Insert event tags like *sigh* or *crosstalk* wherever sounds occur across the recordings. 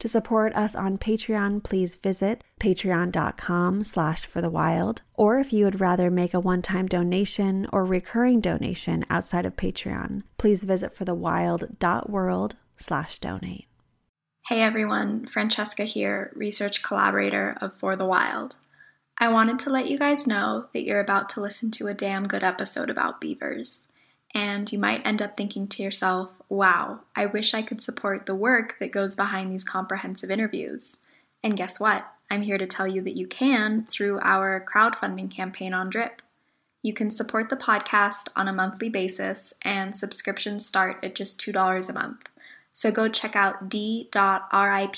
To support us on Patreon, please visit patreon.com slash for the wild. Or if you would rather make a one-time donation or recurring donation outside of Patreon, please visit forthewild.world slash donate. Hey everyone, Francesca here, research collaborator of For the Wild. I wanted to let you guys know that you're about to listen to a damn good episode about beavers and you might end up thinking to yourself, wow, I wish I could support the work that goes behind these comprehensive interviews. And guess what? I'm here to tell you that you can through our crowdfunding campaign on Drip. You can support the podcast on a monthly basis, and subscriptions start at just $2 a month. So go check out d.rip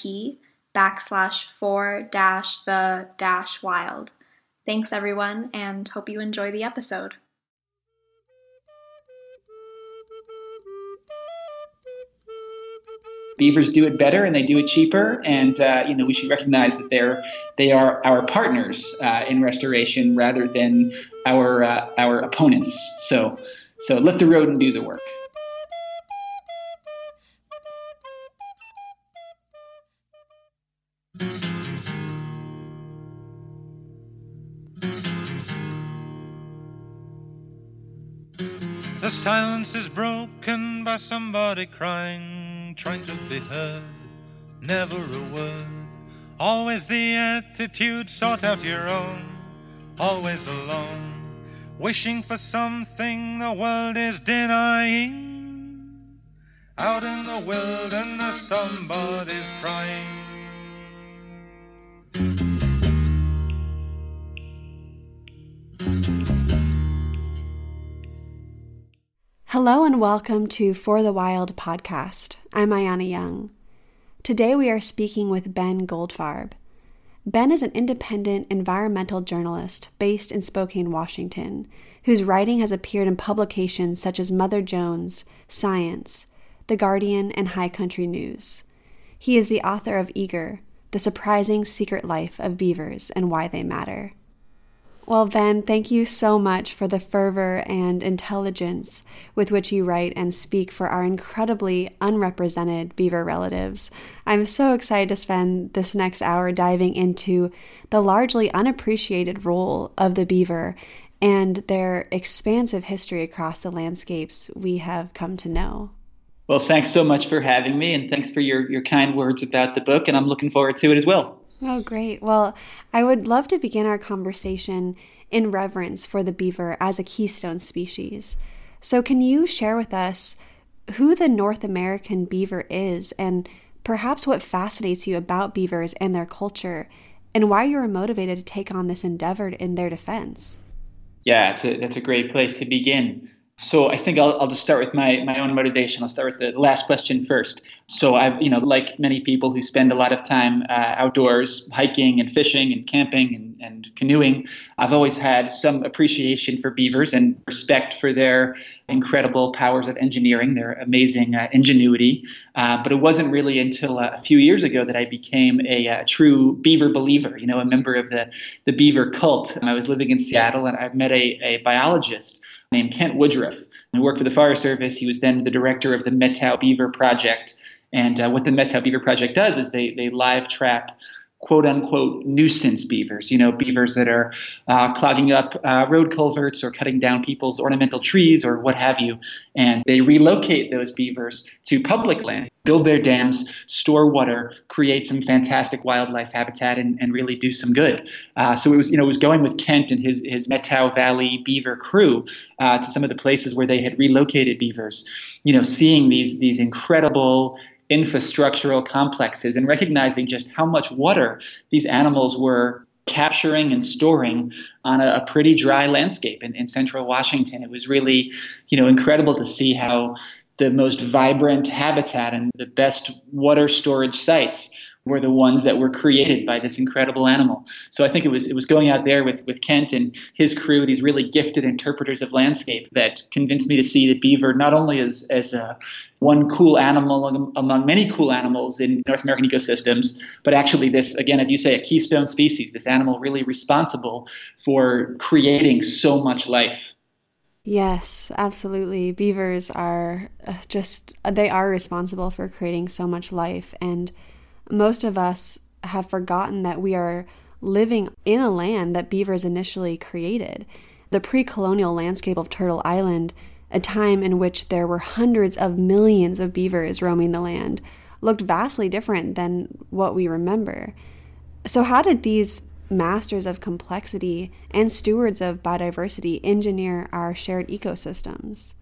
backslash four dash the dash wild. Thanks, everyone, and hope you enjoy the episode. Beavers do it better and they do it cheaper. And uh, you know we should recognize that they're they are our partners uh, in restoration rather than our uh, our opponents. So so let the rodent do the work. The silence is broken by somebody crying trying to be heard, never a word. Always the attitude, sort out your own, always alone, wishing for something the world is denying. Out in the wilderness, somebody's crying. Hello and welcome to For the Wild podcast. I'm Ayana Young. Today we are speaking with Ben Goldfarb. Ben is an independent environmental journalist based in Spokane, Washington, whose writing has appeared in publications such as Mother Jones, Science, The Guardian, and High Country News. He is the author of Eager, The Surprising Secret Life of Beavers and Why They Matter. Well, Ben, thank you so much for the fervor and intelligence with which you write and speak for our incredibly unrepresented beaver relatives. I'm so excited to spend this next hour diving into the largely unappreciated role of the beaver and their expansive history across the landscapes we have come to know. Well, thanks so much for having me, and thanks for your, your kind words about the book, and I'm looking forward to it as well. Oh, great. Well, I would love to begin our conversation in reverence for the beaver as a keystone species. So, can you share with us who the North American beaver is and perhaps what fascinates you about beavers and their culture and why you were motivated to take on this endeavor in their defense? Yeah, it's a, that's a great place to begin. So I think I'll, I'll just start with my, my own motivation. I'll start with the last question first. So I've, you know, like many people who spend a lot of time uh, outdoors, hiking and fishing and camping and, and canoeing, I've always had some appreciation for beavers and respect for their incredible powers of engineering, their amazing uh, ingenuity. Uh, but it wasn't really until uh, a few years ago that I became a, a, uh, true beaver believer, you know, a member of the, the beaver cult. I was living in Seattle and I met a, a biologist named Kent Woodruff. He worked for the Fire Service. He was then the director of the Methow Beaver Project. And uh, what the Methow Beaver Project does is they, they live trap quote unquote nuisance beavers, you know, beavers that are uh, clogging up uh, road culverts or cutting down people's ornamental trees or what have you. And they relocate those beavers to public land, build their dams, store water, create some fantastic wildlife habitat, and, and really do some good. Uh, so it was, you know, it was going with Kent and his, his Methow Valley beaver crew uh, to some of the places where they had relocated beavers, you know, seeing these, these incredible infrastructural complexes and recognizing just how much water these animals were capturing and storing on a, a pretty dry landscape in, in, central Washington. It was really, you know, incredible to see how the most vibrant habitat and the best water storage sites were the ones that were created by this incredible animal. So I think it was it was going out there with with Kent and his crew, these really gifted interpreters of landscape, that convinced me to see the beaver not only as as a one cool animal among many cool animals in North American ecosystems, but actually this again, as you say, a keystone species. This animal really responsible for creating so much life. Yes, absolutely. Beavers are uh, just, they are responsible for creating so much life. And most of us have forgotten that we are living in a land that beavers initially created. The pre colonial landscape of Turtle Island, a time in which there were hundreds of millions of beavers roaming the land, looked vastly different than what we remember. So, how did these masters of complexity and stewards of biodiversity engineer our shared ecosystems?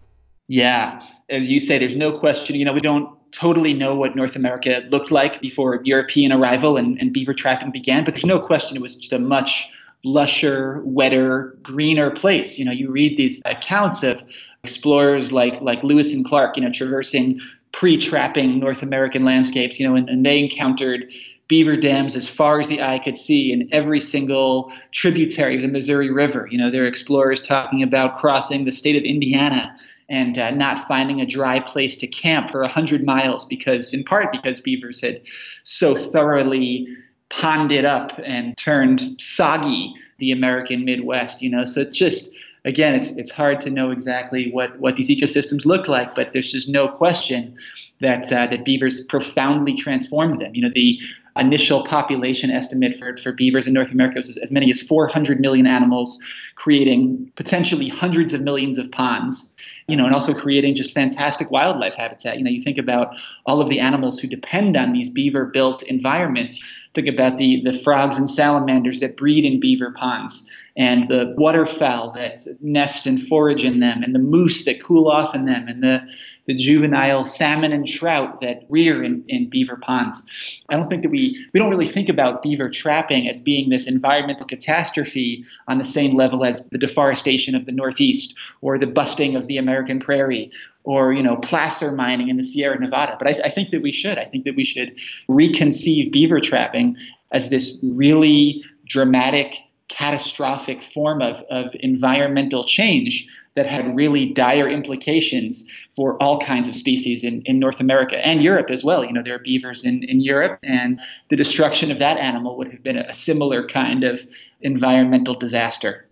Yeah, as you say, there's no question. You know, we don't totally know what North America looked like before European arrival and, and beaver trapping began, but there's no question it was just a much lusher, wetter, greener place. You know, you read these accounts of explorers like like Lewis and Clark, you know, traversing pre-trapping North American landscapes, you know, and, and they encountered beaver dams as far as the eye could see in every single tributary of the Missouri River. You know, there are explorers talking about crossing the state of Indiana and uh, not finding a dry place to camp for 100 miles because, in part, because beavers had so thoroughly ponded up and turned soggy the American Midwest, you know. So it's just, again, it's, it's hard to know exactly what, what these ecosystems look like, but there's just no question that, uh, that beavers profoundly transformed them. You know, the initial population estimate for, for beavers in North America was as many as 400 million animals, creating potentially hundreds of millions of ponds, you know, and also creating just fantastic wildlife habitat. You know, you think about all of the animals who depend on these beaver built environments. Think about the, the frogs and salamanders that breed in beaver ponds and the waterfowl that nest and forage in them, and the moose that cool off in them, and the, the juvenile salmon and trout that rear in, in beaver ponds. I don't think that we, we don't really think about beaver trapping as being this environmental catastrophe on the same level as the deforestation of the Northeast or the busting of the American prairie or you know placer mining in the Sierra Nevada. But I, I, think that we should. I think that we should reconceive beaver trapping as this really dramatic catastrophic form of, of environmental change that had really dire implications for all kinds of species in, in North America and Europe as well. You know, there are beavers in, in Europe, and the destruction of that animal would have been a similar kind of environmental disaster.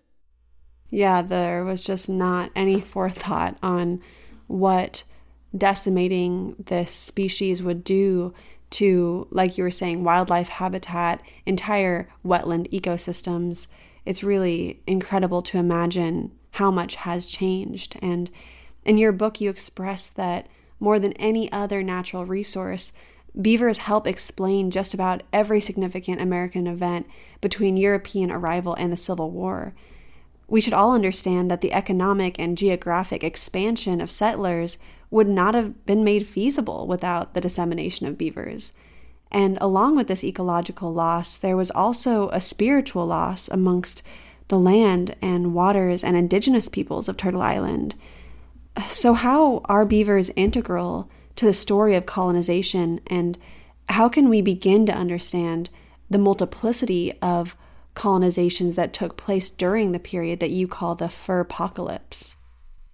Yeah, there was just not any forethought on what decimating this species would do to, like you were saying, wildlife habitat, entire wetland ecosystems. It's really incredible to imagine how much has changed. And in your book, you express that more than any other natural resource, beavers help explain just about every significant American event between European arrival and the Civil War. We should all understand that the economic and geographic expansion of settlers would not have been made feasible without the dissemination of beavers. And along with this ecological loss, there was also a spiritual loss amongst the land and waters and indigenous peoples of Turtle Island. So, how are beavers integral to the story of colonization, and how can we begin to understand the multiplicity of colonizations that took place during the period that you call the fur apocalypse?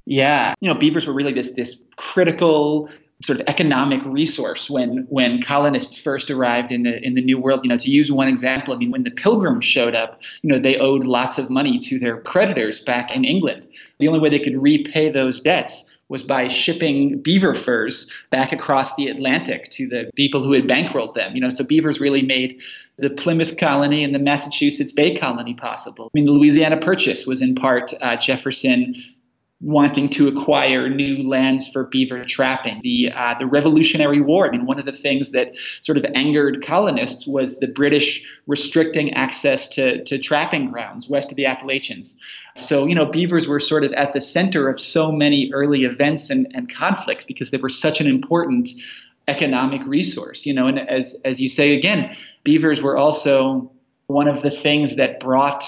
Yeah, you know, beavers were really this this critical sort of economic resource when when colonists first arrived in the in the New World. You know, to use one example, I mean, when the Pilgrims showed up, you know, they owed lots of money to their creditors back in England. The only way they could repay those debts was by shipping beaver furs back across the Atlantic to the people who had bankrolled them. You know, so beavers really made the Plymouth colony and the Massachusetts Bay colony possible. I mean, the Louisiana Purchase was in part uh, Jefferson wanting to acquire new lands for beaver trapping. The uh, the Revolutionary War. I mean, one of the things that sort of angered colonists was the British restricting access to to trapping grounds west of the Appalachians. So you know, beavers were sort of at the center of so many early events and, and conflicts because they were such an important economic resource. You know, and as as you say again, beavers were also one of the things that brought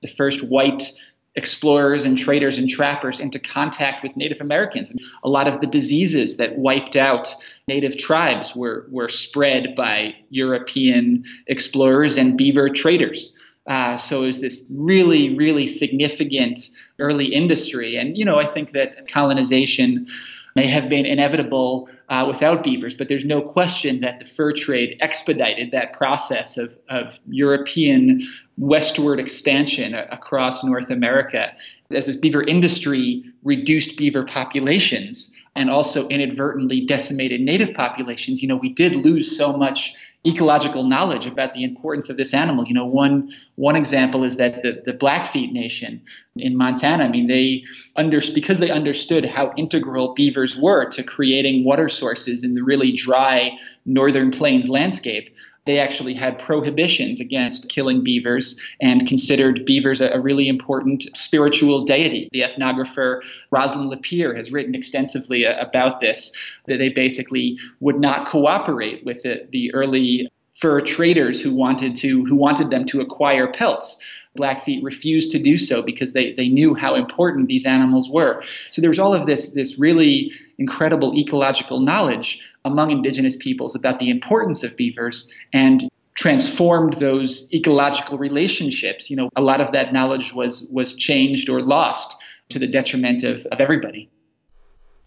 the first white explorers and traders and trappers into contact with Native Americans. And a lot of the diseases that wiped out Native tribes were, were spread by European explorers and beaver traders. Uh, so it was this really, really significant early industry. And, you know, I think that colonization may have been inevitable uh, without beavers, but there's no question that the fur trade expedited that process of, of European westward expansion across North America. As this beaver industry reduced beaver populations and also inadvertently decimated native populations, you know, we did lose so much ecological knowledge about the importance of this animal. You know, one one example is that the, the Blackfeet Nation in Montana, I mean, they under because they understood how integral beavers were to creating water sources in the really dry northern plains landscape they actually had prohibitions against killing beavers and considered beavers a, a, really important spiritual deity. The ethnographer Rosalyn LaPier has written extensively uh, about this, that they basically would not cooperate with the, the early fur traders who wanted to who wanted them to acquire pelts. Blackfeet refused to do so because they, they knew how important these animals were. So there was all of this this really incredible ecological knowledge among indigenous peoples about the importance of beavers and transformed those ecological relationships. You know, a lot of that knowledge was was changed or lost to the detriment of, of everybody.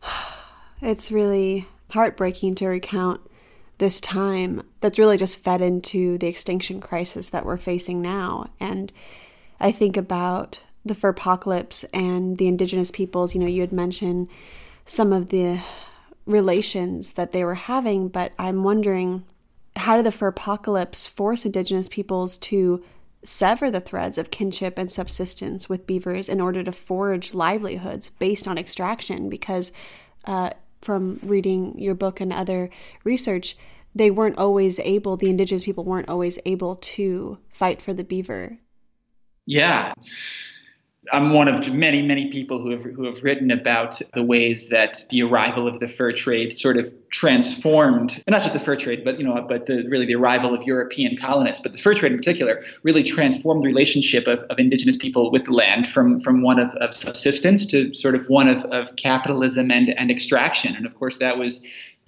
*sighs* It's really heartbreaking to recount this time that's really just fed into the extinction crisis that we're facing now. And I think about the fur apocalypse and the indigenous peoples. You know, you had mentioned some of the relations that they were having, but I'm wondering how did the fur apocalypse force indigenous peoples to sever the threads of kinship and subsistence with beavers in order to forge livelihoods based on extraction? Because uh, from reading your book and other research, they weren't always able, the indigenous people weren't always able to fight for the beaver. Yeah. I'm one of many, many people who have who have written about the ways that the arrival of the fur trade sort of transformed, and not just the fur trade, but you know, but the, really the arrival of European colonists, but the fur trade in particular, really transformed the relationship of, of indigenous people with the land from from one of, of subsistence to sort of one of, of capitalism and and extraction. And of course, that was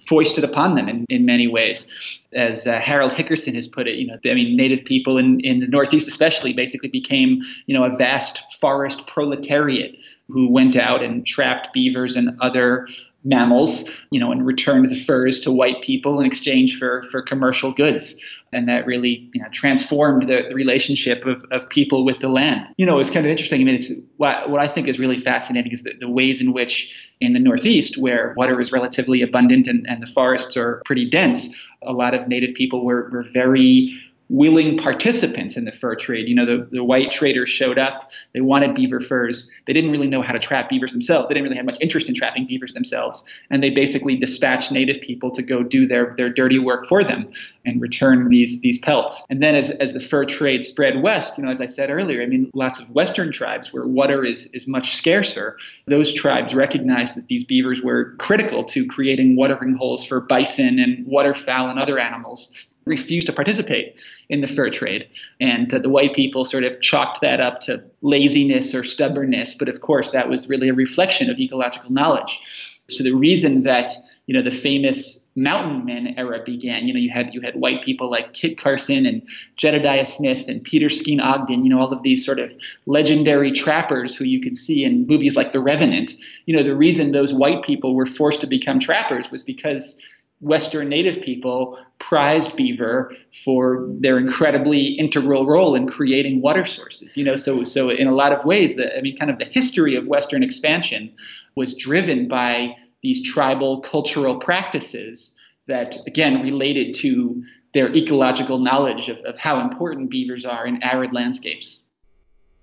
foisted upon them in, in many ways. As uh, Harold Hickerson has put it, you know, I mean, Native people in, in the Northeast, especially, basically became, you know, a vast forest proletariat who went out and trapped beavers and other mammals, you know, and returned the furs to white people in exchange for for commercial goods and that really you know transformed the, the relationship of, of people with the land. You know, it's kind of interesting. I mean, it's what, what I think is really fascinating is the, the ways in which in the Northeast, where water is relatively abundant and, and the forests are pretty dense, a lot of native people were, were very willing participants in the fur trade. You know, the, the white traders showed up. They wanted beaver furs. They didn't really know how to trap beavers themselves. They didn't really have much interest in trapping beavers themselves. And they basically dispatched native people to go do their, their dirty work for them and return these, these pelts. And then as, as the fur trade spread west, you know, as I said earlier, I mean, lots of western tribes where water is, is much scarcer, those tribes recognized that these beavers were critical to creating watering holes for bison and waterfowl and other animals refused to participate in the fur trade. And uh, the white people sort of chalked that up to laziness or stubbornness. But of course, that was really a reflection of ecological knowledge. So the reason that you know the famous mountain men era began. You know, you had you had white people like Kit Carson and Jedediah Smith and Peter Skene Ogden. You know, all of these sort of legendary trappers who you could see in movies like The Revenant. You know, the reason those white people were forced to become trappers was because Western Native people prized beaver for their incredibly integral role in creating water sources. You know, so so in a lot of ways, the, I mean, kind of the history of Western expansion was driven by these tribal cultural practices that, again, related to their ecological knowledge of, of how important beavers are in arid landscapes.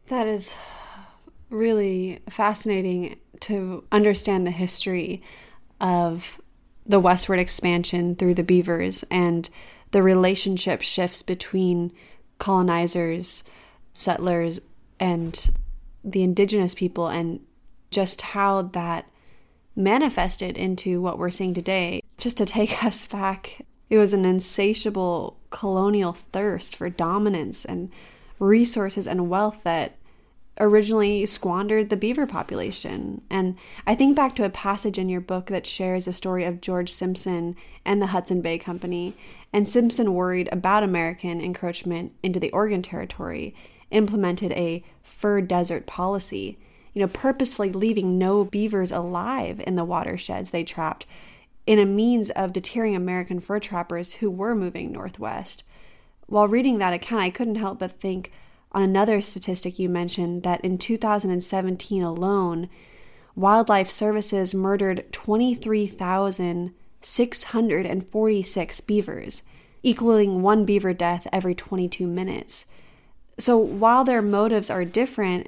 That is really fascinating to understand the history of the westward expansion through the beavers and the relationship shifts between colonizers, settlers, and the indigenous people, and just how that manifested into what we're seeing today. Just to take *laughs* us back, it was an insatiable colonial thirst for dominance and resources and wealth that originally squandered the beaver population. And I think back to a passage in your book that shares the story of George Simpson and the Hudson Bay Company. And Simpson, worried about American encroachment into the Oregon Territory, implemented a fur desert policy, you know, purposefully leaving no beavers alive in the watersheds they trapped in a means of deterring American fur trappers who were moving northwest. While reading that account, I couldn't help but think on another statistic you mentioned that in 2017 alone, Wildlife Services murdered 23,646 beavers, equaling one beaver death every 22 minutes. So while their motives are different,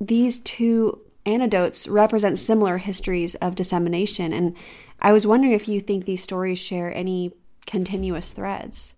these two anecdotes represent similar histories of dissemination. And I was wondering if you think these stories share any continuous threads.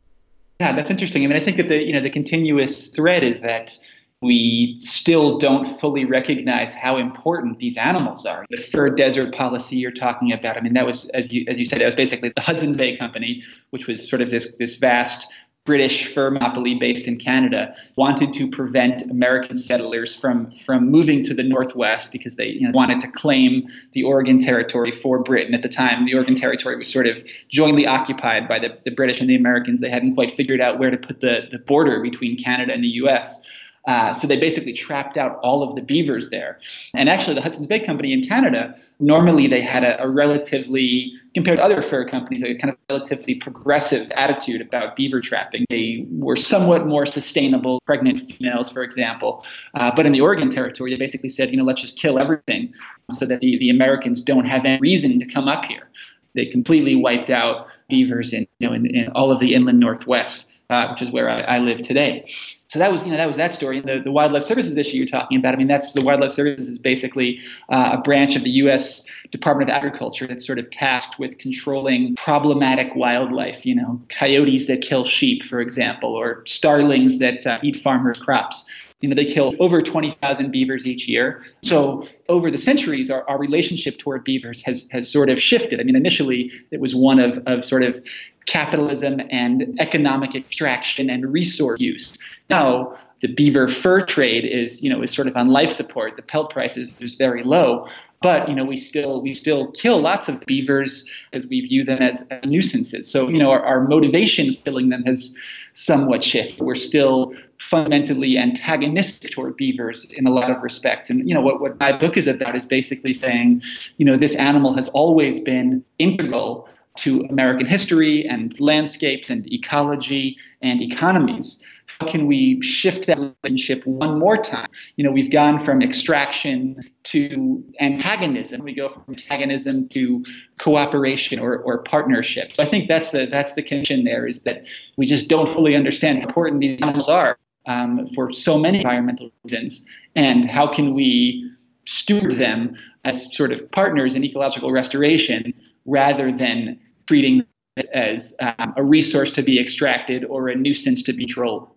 Yeah, that's interesting. I mean, I think that the you know the continuous thread is that we still don't fully recognize how important these animals are. The fur desert policy you're talking about, I mean, that was as you as you said, it was basically the Hudson's Bay Company, which was sort of this this vast British monopoly based in Canada wanted to prevent American settlers from from moving to the northwest because they you know, wanted to claim the Oregon Territory for Britain. At the time, the Oregon Territory was sort of jointly occupied by the, the British and the Americans. They hadn't quite figured out where to put the, the border between Canada and the U.S. Uh, so they basically trapped out all of the beavers there. And actually, the Hudson's Bay Company in Canada, normally they had a, a, relatively, compared to other fur companies, a kind of relatively progressive attitude about beaver trapping. They were somewhat more sustainable, pregnant females, for example. Uh, but in the Oregon Territory, they basically said, you know, let's just kill everything so that the, the Americans don't have any reason to come up here. They completely wiped out beavers in, you know, in, in all of the inland Northwest uh, which is where I, I, live today. So that was, you know, that was that story. And the, the wildlife services issue you're talking about, I mean, that's the wildlife services is basically uh, a branch of the U.S. Department of Agriculture that's sort of tasked with controlling problematic wildlife. You know, coyotes that kill sheep, for example, or starlings that uh, eat farmers' crops. You know, they kill over 20,000 beavers each year. So over the centuries, our, our relationship toward beavers has, has sort of shifted. I mean, initially it was one of, of sort of capitalism and economic extraction and resource use. Now, the beaver fur trade is, you know, is sort of on life support. The pelt prices is very low, but you know, we still we still kill lots of beavers as we view them as, as nuisances. So, you know, our, our motivation killing them has somewhat shifted. We're still fundamentally antagonistic toward beavers in a lot of respects. And you know, what, what my book is about is basically saying, you know, this animal has always been integral to American history and landscapes and ecology and economies. How can we shift that relationship one more time? You know, we've gone from extraction to antagonism. We go from antagonism to cooperation or, or partnership. So I think that's the that's the connection there is that we just don't fully understand how important these animals are um, for so many environmental reasons, and how can we steward them as sort of partners in ecological restoration rather than treating it as um, a resource to be extracted or a nuisance to be trolled.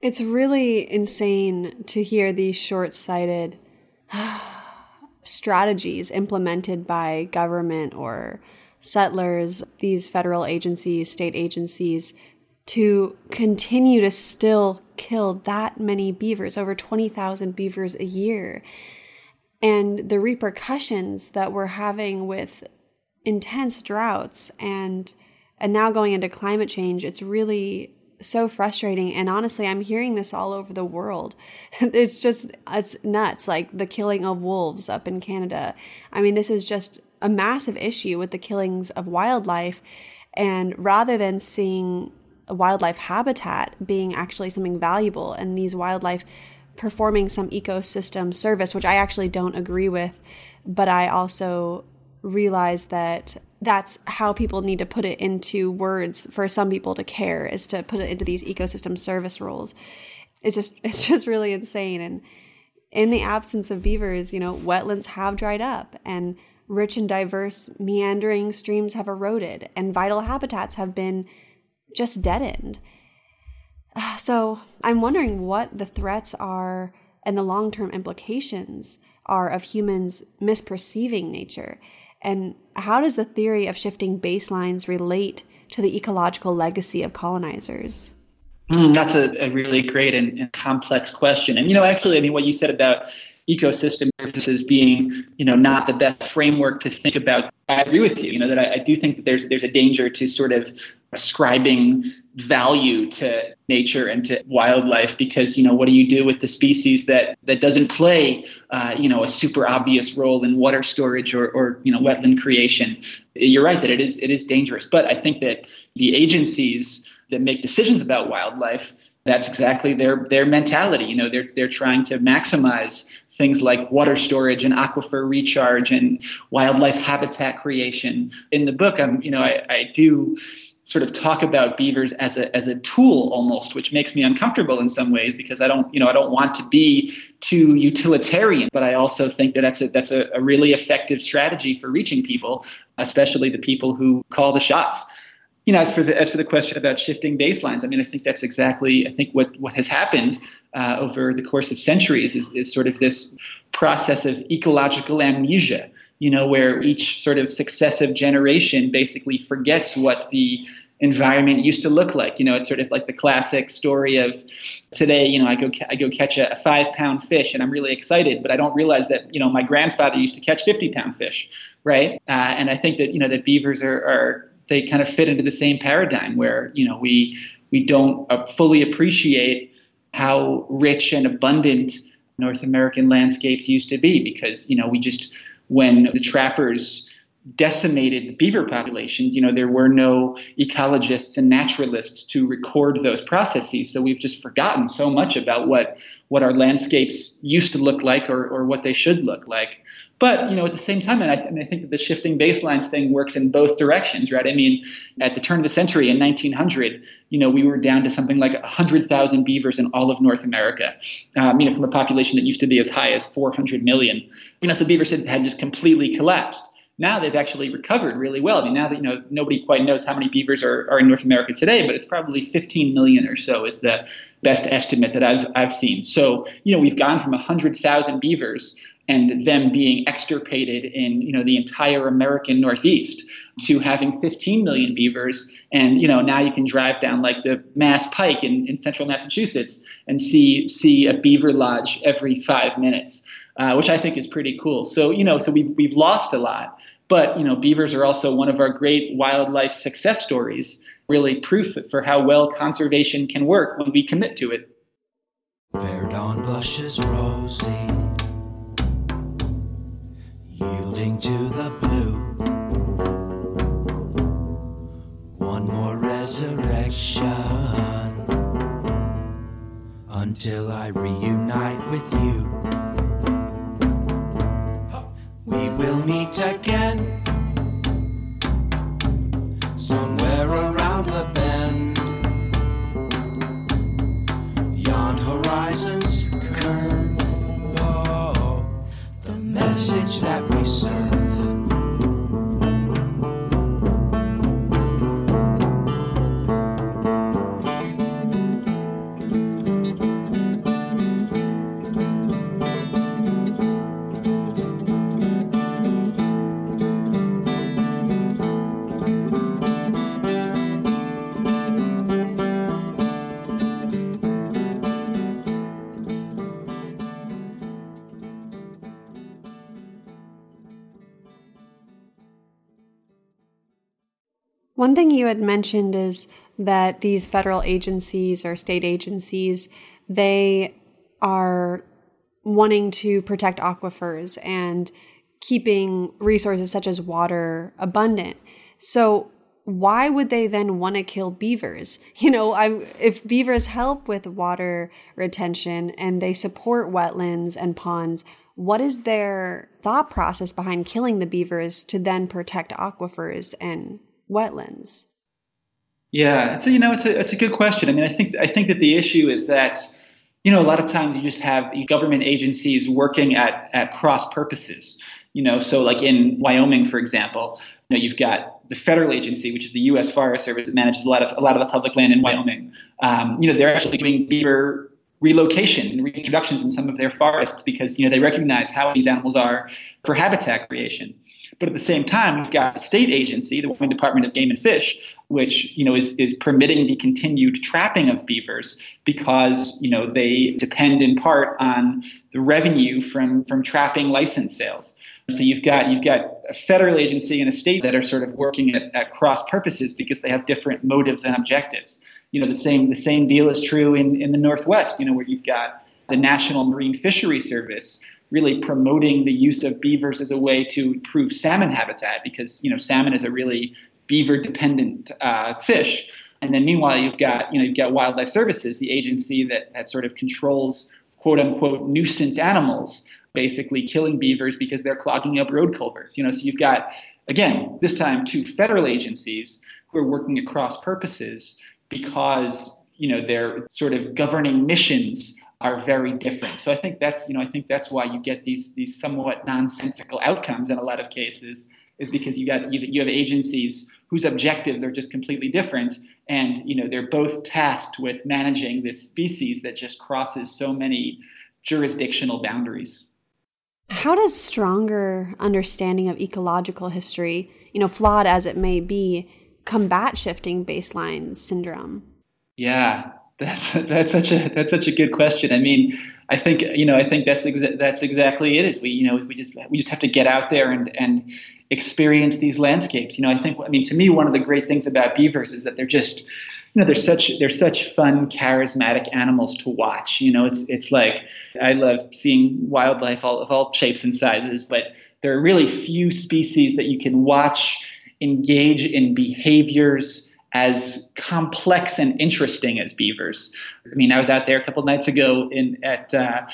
It's really insane to hear these short sighted *sighs* strategies implemented by government or settlers, these federal agencies, state agencies, to continue to still kill that many beavers, over 20,000 beavers a year. And the repercussions that we're having with intense droughts and and now going into climate change, it's really so frustrating. And honestly, I'm hearing this all over the world. *laughs* it's just, it's nuts. Like the killing of wolves up in Canada. I mean, this is just a massive issue with the killings of wildlife. And rather than seeing wildlife habitat being actually something valuable and these wildlife performing some ecosystem service, which I actually don't agree with, but I also realize that that's how people need to put it into words for some people to care is to put it into these ecosystem service roles. It's just *laughs* it's just really insane. And in the absence of beavers you know wetlands have dried up and rich and diverse meandering streams have eroded and vital habitats have been just deadened. *sighs* So i'm wondering what the threats are and the long-term implications are of humans misperceiving nature and how does the theory of shifting baselines relate to the ecological legacy of colonizers? Mm, that's a, a, really great and, and, complex question. And you know, actually, I mean, what you said about ecosystem services being, you know, not the best framework to think about. I agree with you. You know that I, I do think that there's there's a danger to sort of ascribing value to nature and to wildlife because you know what do you do with the species that that doesn't play uh, you know a super obvious role in water storage or, or you know wetland creation? You're right that it is it is dangerous but i think that the agencies that make decisions about wildlife that's exactly their their mentality. You know they're they're trying to maximize things like water storage and aquifer recharge and wildlife habitat creation. In the book i'm you know i, I do sort of talk about beavers as a as a tool almost which makes me uncomfortable in some ways because i don't you know i don't want to be too utilitarian but i also think that that's a that's a, a really effective strategy for reaching people especially the people who call the shots you know, as for the as for the question about shifting baselines, I mean, I think that's exactly I think what what has happened uh, over the course of centuries is is sort of this process of ecological amnesia. You know, where each sort of successive generation basically forgets what the environment used to look like. You know, it's sort of like the classic story of today. You know, I go I go catch a, a five pound fish and I'm really excited, but I don't realize that you know my grandfather used to catch fifty pound fish, right? Uh, and I think that you know that beavers are, are they kind of fit into the same paradigm where you know we we don't fully appreciate how rich and abundant North American landscapes used to be because you know we just when the trappers decimated beaver populations, you know, there were no ecologists and naturalists to record those processes. So we've just forgotten so much about what what our landscapes used to look like or, or what they should look like. But you know, at the same time, and I, and I, think that the shifting baselines thing works in both directions, right? I mean, at the turn of the century in 1900, you know, we were down to something like 100,000 beavers in all of North America. Um, you know, from a population that used to be as high as 400 million. You know, so beavers had, had just completely collapsed. Now they've actually recovered really well. I mean, now that you know nobody quite knows how many beavers are, are in North America today, but it's probably 15 million or so is the best estimate that I've I've seen. So you know we've gone from 100,000 beavers and them being extirpated in you know the entire American Northeast to having 15 million beavers. And you know now you can drive down like the Mass Pike in, in central Massachusetts and see see a beaver lodge every five minutes uh, which I think is pretty cool. So you know so we've, we've lost a lot but you know beavers are also one of our great wildlife success stories really proof for how well conservation can work when we commit to it. Fair dawn blushes rosy yielding to the blue. One more resurrection until I reunite with you. We will meet again somewhere around the bend. Message that we serve. One thing you had mentioned is that these federal agencies or state agencies, they are wanting to protect aquifers and keeping resources such as water abundant. So why would they then want to kill beavers? *laughs* You know, I, if beavers help with water retention and they support wetlands and ponds, what is their thought process behind killing the beavers to then protect aquifers and wetlands? Yeah, a, you know it's a it's a good question. I mean, I think I think that the issue is that you know a lot of times you just have government agencies working at at cross purposes. You know, so like in Wyoming, for example, you know you've got the federal agency, which is the U.S. Forest Service, that manages a lot of a lot of the public land in Wyoming. Um, you know, they're actually doing beaver relocations and reintroductions in some of their forests because you know they recognize how these animals are for habitat creation. But at the same time, we've got a state agency, the Wyoming Department of Game and Fish, which you know is, is permitting the continued trapping of beavers because you know they depend in part on the revenue from from trapping license sales. So you've got you've got a federal agency and a state that are sort of working at, at cross purposes because they have different motives and objectives. You know the same the same deal is true in, in the Northwest. You know where you've got the National Marine Fishery Service really promoting the use of beavers as a way to improve salmon habitat because you know salmon is a really beaver dependent uh, fish. And then meanwhile, you've got you know you've got Wildlife Services, the agency that, that sort of controls quote unquote nuisance animals, basically killing beavers because they're clogging up road culverts. You know, so you've got again this time two federal agencies who are working across purposes because you know their sort of governing missions are very different. So I think that's you know I think that's why you get these these somewhat nonsensical outcomes in a lot of cases is because you got you, you have agencies whose objectives are just completely different and you know they're both tasked with managing this species that just crosses so many jurisdictional boundaries. How does stronger understanding of ecological history, you know, flawed as it may be, combat shifting baseline syndrome? Yeah, that's that's such a that's such a good question. I mean, I think you know I think that's exa- that's exactly it. Is we you know we just we just have to get out there and and experience these landscapes. You know, I think I mean to me one of the great things about beavers is that they're just you know they're such they're such fun charismatic animals to watch. You know, it's it's like I love seeing wildlife all of all shapes and sizes, but there are really few species that you can watch engage in behaviors as complex and interesting as beavers. I mean, I was out there a couple nights ago in at uh,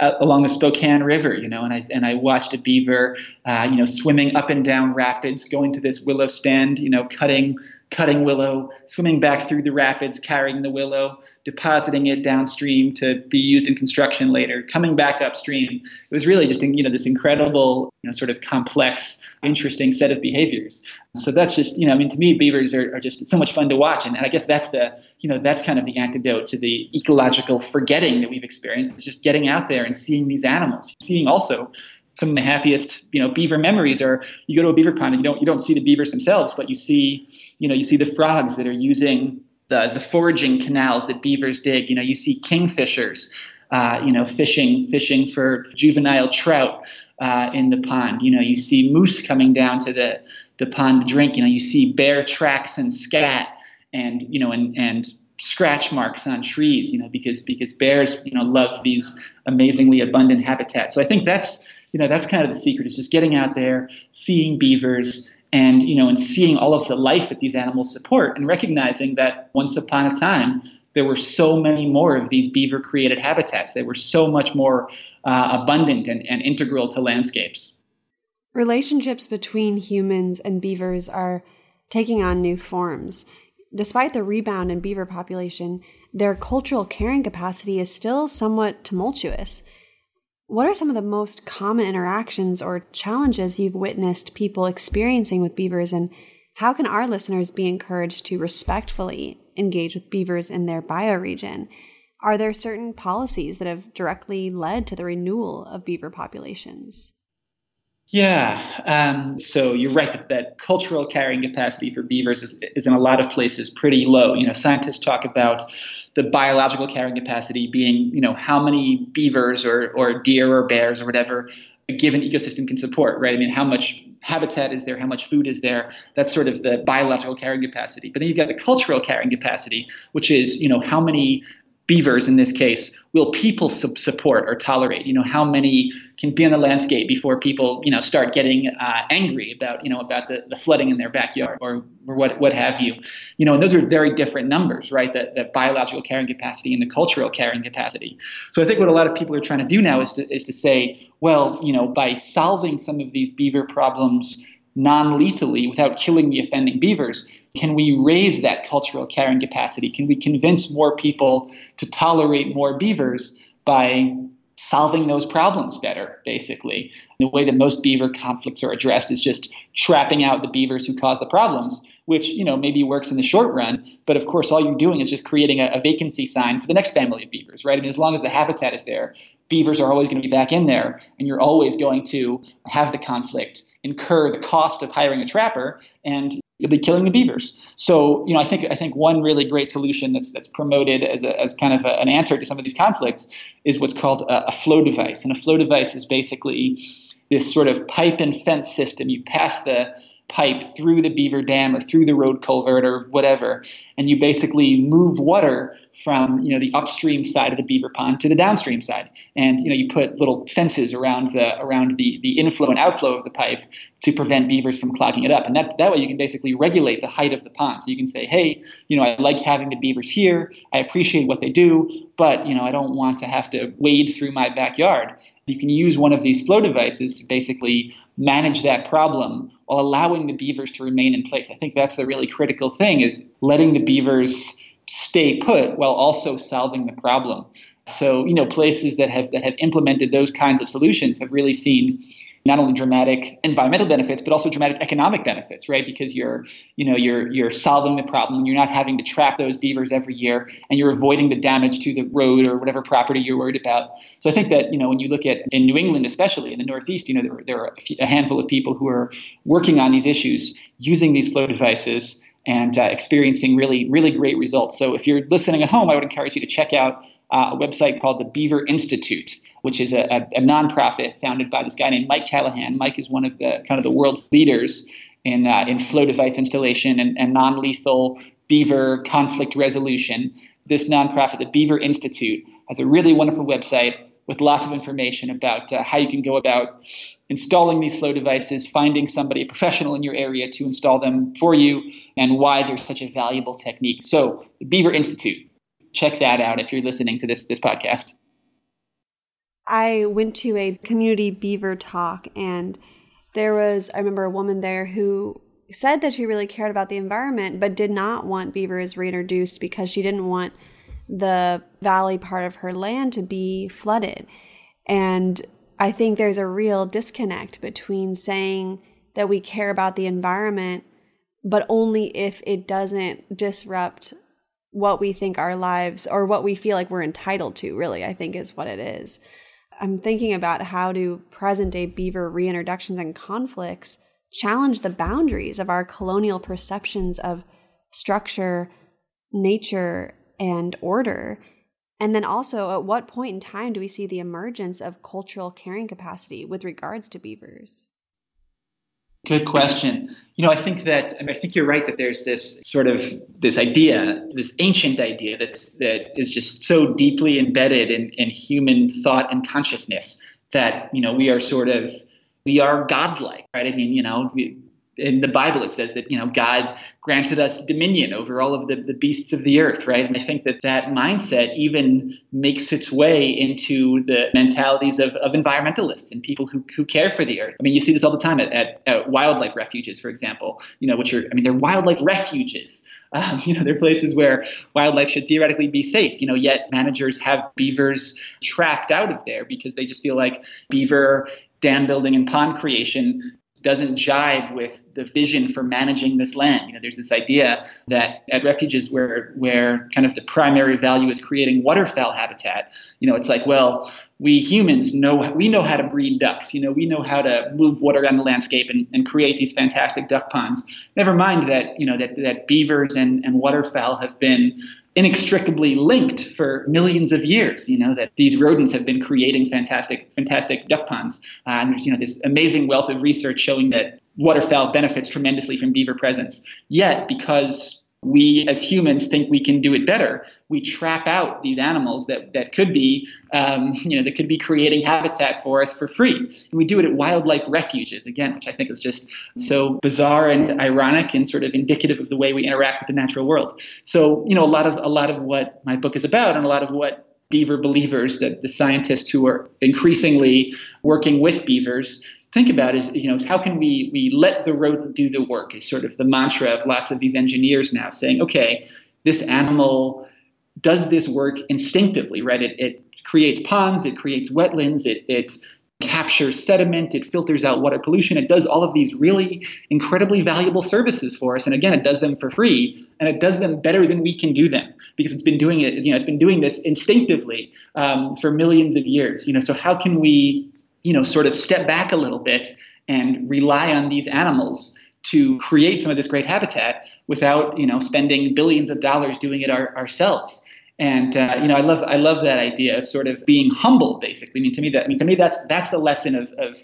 along the Spokane River, you know, and I and I watched a beaver, uh, you know, swimming up and down rapids, going to this willow stand, you know, cutting cutting willow, swimming back through the rapids, carrying the willow, depositing it downstream to be used in construction later, coming back upstream. It was really just you know this incredible, you know, sort of complex, interesting set of behaviors. So that's just you know, I mean, to me, beavers are, are just so much fun to watch, and, and I guess that's the you know that's kind of the antidote to the ecological forgetting that we've experienced. It's just getting out there and seeing these animals, seeing also some of the happiest you know beaver memories are you go to a beaver pond and you don't you don't see the beavers themselves but you see you know you see the frogs that are using the the foraging canals that beavers dig. You know you see kingfishers uh, you know fishing fishing for juvenile trout uh, in the pond. You know you see moose coming down to the the pond to drink. You know you see bear tracks and scat and you know and and scratch marks on trees you know because because bears you know love these amazingly abundant habitats. So i think that's you know, that's kind of the secret is just getting out there, seeing beavers, and you know, and seeing all of the life that these animals support, and recognizing that once upon a time there were so many more of these beaver created habitats. They were so much more uh, abundant and, and integral to landscapes. Relationships between humans and beavers are taking on new forms. Despite the rebound in beaver population, their cultural carrying capacity is still somewhat tumultuous. What are some of the most common interactions or challenges you've witnessed people experiencing with beavers, and how can our listeners be encouraged to respectfully engage with beavers in their bioregion? Are there certain policies that have directly led to the renewal of beaver populations? Yeah, um, so you're right that, cultural carrying capacity for beavers is, is in a lot of places pretty low. You know, scientists talk about the biological carrying capacity being, you know, how many beavers or, or deer or bears or whatever a given ecosystem can support, right? I mean, how much habitat is there, how much food is there? That's sort of the biological carrying capacity. But then you've got the cultural carrying capacity, which is, you know, how many beavers in this case will people su- support or tolerate? You know how many can be on the landscape before people you know start getting uh, angry about you know about the, the flooding in their backyard or, or what what have you? You know and those are very different numbers right? The, the biological carrying capacity and the cultural carrying capacity. So i think what a lot of people are trying to do now is to is to say well you know by solving some of these beaver problems non-lethally without killing the offending beavers can we raise that cultural carrying capacity? Can we convince more people to tolerate more beavers by solving those problems better, basically? The way that most beaver conflicts are addressed is just trapping out the beavers who cause the problems, which you know maybe works in the short run, but of course all you're doing is just creating a, a vacancy sign for the next family of beavers, right? I mean, as long as the habitat is there, beavers are always going to be back in there, and you're always going to have the conflict incur the cost of hiring a trapper and you'll be killing the beavers. So, you know, I think I think one really great solution that's that's promoted as a, as kind of a, an answer to some of these conflicts is what's called a, a flow device. And a flow device is basically this sort of pipe and fence system. You pass the pipe through the beaver dam or through the road culvert or whatever, and you basically move water from you know the upstream side of the beaver pond to the downstream side. And you know you put little fences around the around the the inflow and outflow of the pipe to prevent beavers from clogging it up. And that that way you can basically regulate the height of the pond. So you can say hey you know I like having the beavers here. I appreciate what they do but you know I don't want to have to wade through my backyard. You can use one of these flow devices to basically manage that problem while allowing the beavers to remain in place. I think that's the really critical thing is letting the beavers stay put while also solving the problem. So, you know, places that have that have implemented those kinds of solutions have really seen not only dramatic environmental benefits but also dramatic economic benefits right? Because you're you know you're you're solving the problem. You're not having to trap those beavers every year and you're avoiding the damage to the road or whatever property you're worried about. So i think that you know when you look at in new england especially in the northeast you know there, there are a handful of people who are working on these issues using these flow devices and uh, experiencing really, really great results. So if you're listening at home, I would encourage you to check out uh, a website called the Beaver Institute, which is a, a, a, nonprofit founded by this guy named Mike Callahan. Mike is one of the kind of the world's leaders in uh, in flow device installation and, and non-lethal beaver conflict resolution. This nonprofit, the Beaver Institute, has a really wonderful website with lots of information about uh, how you can go about installing these flow devices, finding somebody, a professional in your area to install them for you, and why they're such a valuable technique. So, the Beaver Institute, check that out if you're listening to this this podcast. I went to a community beaver talk and there was I remember a woman there who said that she really cared about the environment but did not want beavers reintroduced because she didn't want the valley part of her land to be flooded. And I think there's a real disconnect between saying that we care about the environment, but only if it doesn't disrupt what we think our lives or what we feel like we're entitled to, really, I think is what it is. I'm thinking about how do present day beaver reintroductions and conflicts challenge the boundaries of our colonial perceptions of structure, nature, and order? And then also, at what point in time do we see the emergence of cultural carrying capacity with regards to beavers? Good question. You know, I think that I, mean, I think you're right that there's this sort of this idea, this ancient idea that's that is just so deeply embedded in, in human thought and consciousness that you know we are sort of we are godlike, right? I mean, you know, we, in the Bible, it says that you know God granted us dominion over all of the, the beasts of the earth, right? And I think that that mindset even makes its way into the mentalities of, of environmentalists and people who, who care for the earth. I mean, you see this all the time at, at, at wildlife refuges, for example. You know, which are I mean, they're wildlife refuges. Um, *laughs* you know, they're places where wildlife should theoretically be safe. You know, yet managers have beavers trapped out of there because they just feel like beaver dam building and pond creation doesn't jive with the vision for managing this land. You know, there's this idea that at refuges where where kind of the primary value is creating waterfowl habitat, you know, it's like, well, we humans know we know how to breed ducks. You know, we know how to move water around the landscape and, and create these fantastic duck ponds. Never mind that, you know, that, that beavers and, and waterfowl have been inextricably linked for millions of years. You know that these rodents have been creating fantastic, fantastic duck ponds, uh, and there's you know this amazing wealth of research showing that waterfowl benefits tremendously from beaver presence. Yet, because we as humans think we can do it better. We trap out these animals that, that could be, um, you know, that could be creating habitat for us for free. And we do it at wildlife refuges, again, which I think is just so bizarre and ironic and sort of indicative of the way we interact with the natural world. So, you know, a lot of a lot of what my book is about and a lot of what beaver believers, that the scientists who are increasingly working with beavers, think about is you know is how can we we let the rodent do the work is sort of the mantra of lots of these engineers now saying okay this animal does this work instinctively right? It, it creates ponds it creates wetlands it, it captures sediment it filters out water pollution it does all of these really incredibly valuable services for us. And again it does them for free and it does them better than we can do them because it's been doing it you know it's been doing this instinctively um, for millions of years you know? So how can we you know, sort of step back a little bit and rely on these animals to create some of this great habitat without you know spending billions of dollars doing it our, ourselves. And uh, you know, I love I love that idea of sort of being humble. Basically, I mean, to me that I mean to me that's that's the lesson of, of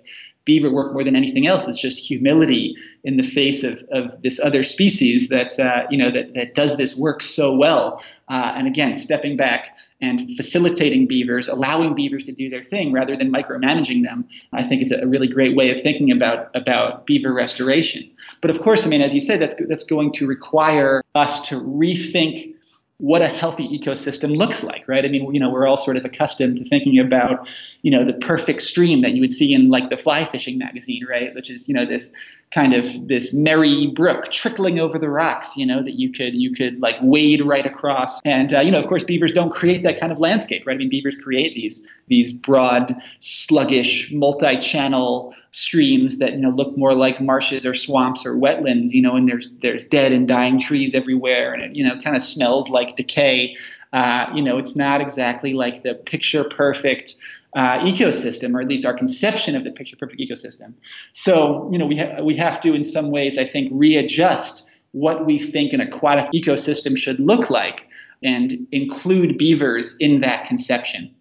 beaver work more than anything else. It's just humility in the face of, of this other species that uh, you know that that does this work so well. Uh, and again, stepping back and facilitating beavers, allowing beavers to do their thing rather than micromanaging them, I think is a really great way of thinking about about beaver restoration. But of course, I mean, as you said, that's that's going to require us to rethink what a healthy ecosystem looks like, right? I mean, you know, we're all sort of accustomed to thinking about, you know, the perfect stream that you would see in like the fly fishing magazine, right? Which is, you know, this kind of this merry brook trickling over the rocks, you know, that you could you could like wade right across. And uh, you know, of course, beavers don't create that kind of landscape, right? I mean, beavers create these these broad, sluggish, multi-channel streams that you know look more like marshes or swamps or wetlands, you know, and there's there's dead and dying trees everywhere, and it you know kind of smells like decay. Uh, you know, it's not exactly like the picture perfect uh, ecosystem, or at least our conception of the picture perfect ecosystem. So, you know, we, ha- we have to, in some ways, I think, readjust what we think an aquatic ecosystem should look like and include beavers in that conception.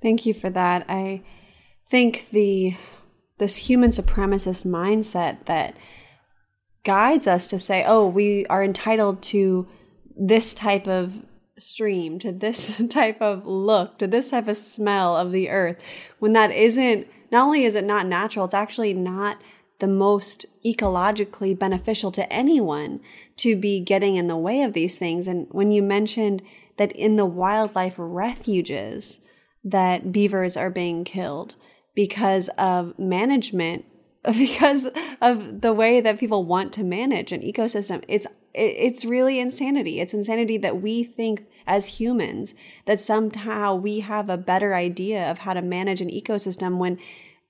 Thank you for that. I think the this human supremacist mindset that guides us to say, "Oh, we are entitled to this type of stream, to this *laughs* type of look, to this type of smell of the earth, when that isn't, not only is it not natural, it's actually not the most ecologically beneficial to anyone to be getting in the way of these things. And when you mentioned that in the wildlife refuges, that beavers are being killed because of management *laughs* because of the way that people want to manage an ecosystem it's it's really insanity. It's insanity that we think as humans that somehow we have a better idea of how to manage an ecosystem when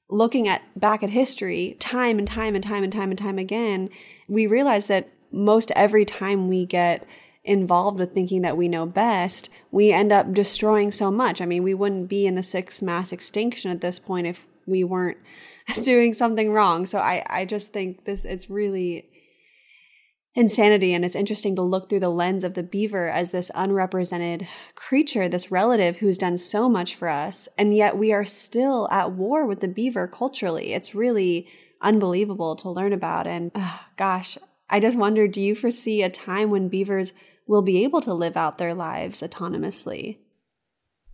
looking at back at history time and time and time and time and time again we realize that most every time we get involved with thinking that we know best we end up destroying so much. I mean we wouldn't be in the sixth mass extinction at this point if we weren't *laughs* doing something wrong. So i i just think this it's really insanity. And it's interesting to look through the lens of the beaver as this unrepresented creature, this relative who's done so much for us. And yet we are still at war with the beaver culturally. It's really unbelievable to learn about. And oh, gosh, I just wonder do you foresee a time when beavers will be able to live out their lives autonomously?